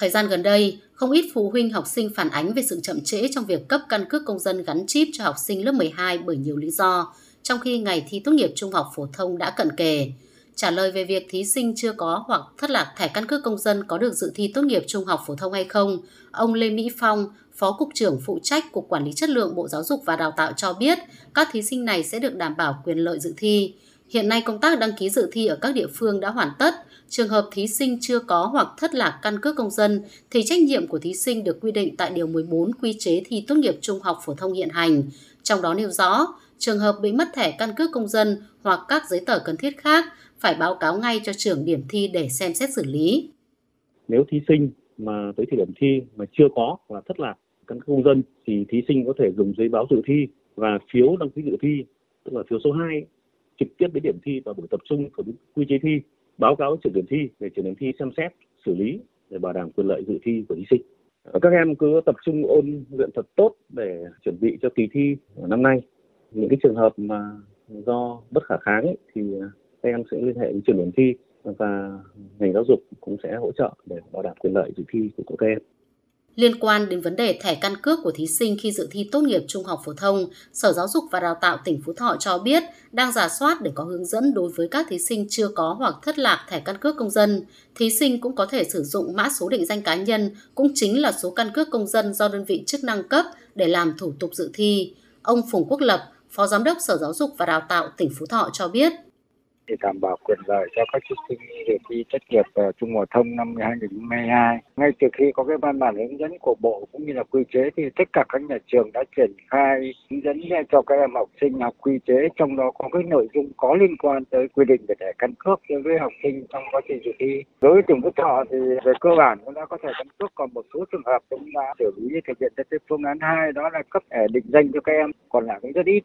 Thời gian gần đây, không ít phụ huynh học sinh phản ánh về sự chậm trễ trong việc cấp căn cước công dân gắn chip cho học sinh lớp 12 bởi nhiều lý do, trong khi ngày thi tốt nghiệp trung học phổ thông đã cận kề. Trả lời về việc thí sinh chưa có hoặc thất lạc thẻ căn cước công dân có được dự thi tốt nghiệp trung học phổ thông hay không, ông Lê Mỹ Phong, Phó Cục trưởng phụ trách Cục Quản lý Chất lượng Bộ Giáo dục và Đào tạo cho biết các thí sinh này sẽ được đảm bảo quyền lợi dự thi. Hiện nay công tác đăng ký dự thi ở các địa phương đã hoàn tất. Trường hợp thí sinh chưa có hoặc thất lạc căn cước công dân thì trách nhiệm của thí sinh được quy định tại Điều 14 Quy chế thi tốt nghiệp trung học phổ thông hiện hành. Trong đó nêu rõ, trường hợp bị mất thẻ căn cước công dân hoặc các giấy tờ cần thiết khác phải báo cáo ngay cho trưởng điểm thi để xem xét xử lý. Nếu thí sinh mà tới thời điểm thi mà chưa có hoặc thất lạc căn cước công dân thì thí sinh có thể dùng giấy báo dự thi và phiếu đăng ký dự thi tức là phiếu số 2 trực tiếp đến điểm thi và buổi tập trung của quy chế thi báo cáo trưởng điểm thi để trưởng điểm thi xem xét xử lý để bảo đảm quyền lợi dự thi của thí sinh các em cứ tập trung ôn luyện thật tốt để chuẩn bị cho kỳ thi năm nay những cái trường hợp mà do bất khả kháng ấy, thì các em sẽ liên hệ với trường điểm thi và ngành giáo dục cũng sẽ hỗ trợ để bảo đảm quyền lợi dự thi của các em. Liên quan đến vấn đề thẻ căn cước của thí sinh khi dự thi tốt nghiệp trung học phổ thông, Sở Giáo dục và Đào tạo tỉnh Phú Thọ cho biết đang giả soát để có hướng dẫn đối với các thí sinh chưa có hoặc thất lạc thẻ căn cước công dân. Thí sinh cũng có thể sử dụng mã số định danh cá nhân, cũng chính là số căn cước công dân do đơn vị chức năng cấp để làm thủ tục dự thi. Ông Phùng Quốc Lập, Phó Giám đốc Sở Giáo dục và Đào tạo tỉnh Phú Thọ cho biết để đảm bảo quyền lợi cho các thí sinh dự thi tốt nghiệp ờ, trung học thông năm 2022. Ngay từ khi có cái văn bản hướng dẫn của Bộ cũng như là quy chế thì tất cả các nhà trường đã triển khai hướng dẫn cho các em học sinh học quy chế, trong đó có cái nội dung có liên quan tới quy định về thẻ căn cước đối với học sinh trong quá trình dự thi. Đối với tỉnh Phú Thọ thì về cơ bản cũng đã có thẻ căn cước, còn một số trường hợp cũng đã xử lý thực hiện theo phương án 2 đó là cấp thẻ định danh cho các em, còn lại cũng rất ít.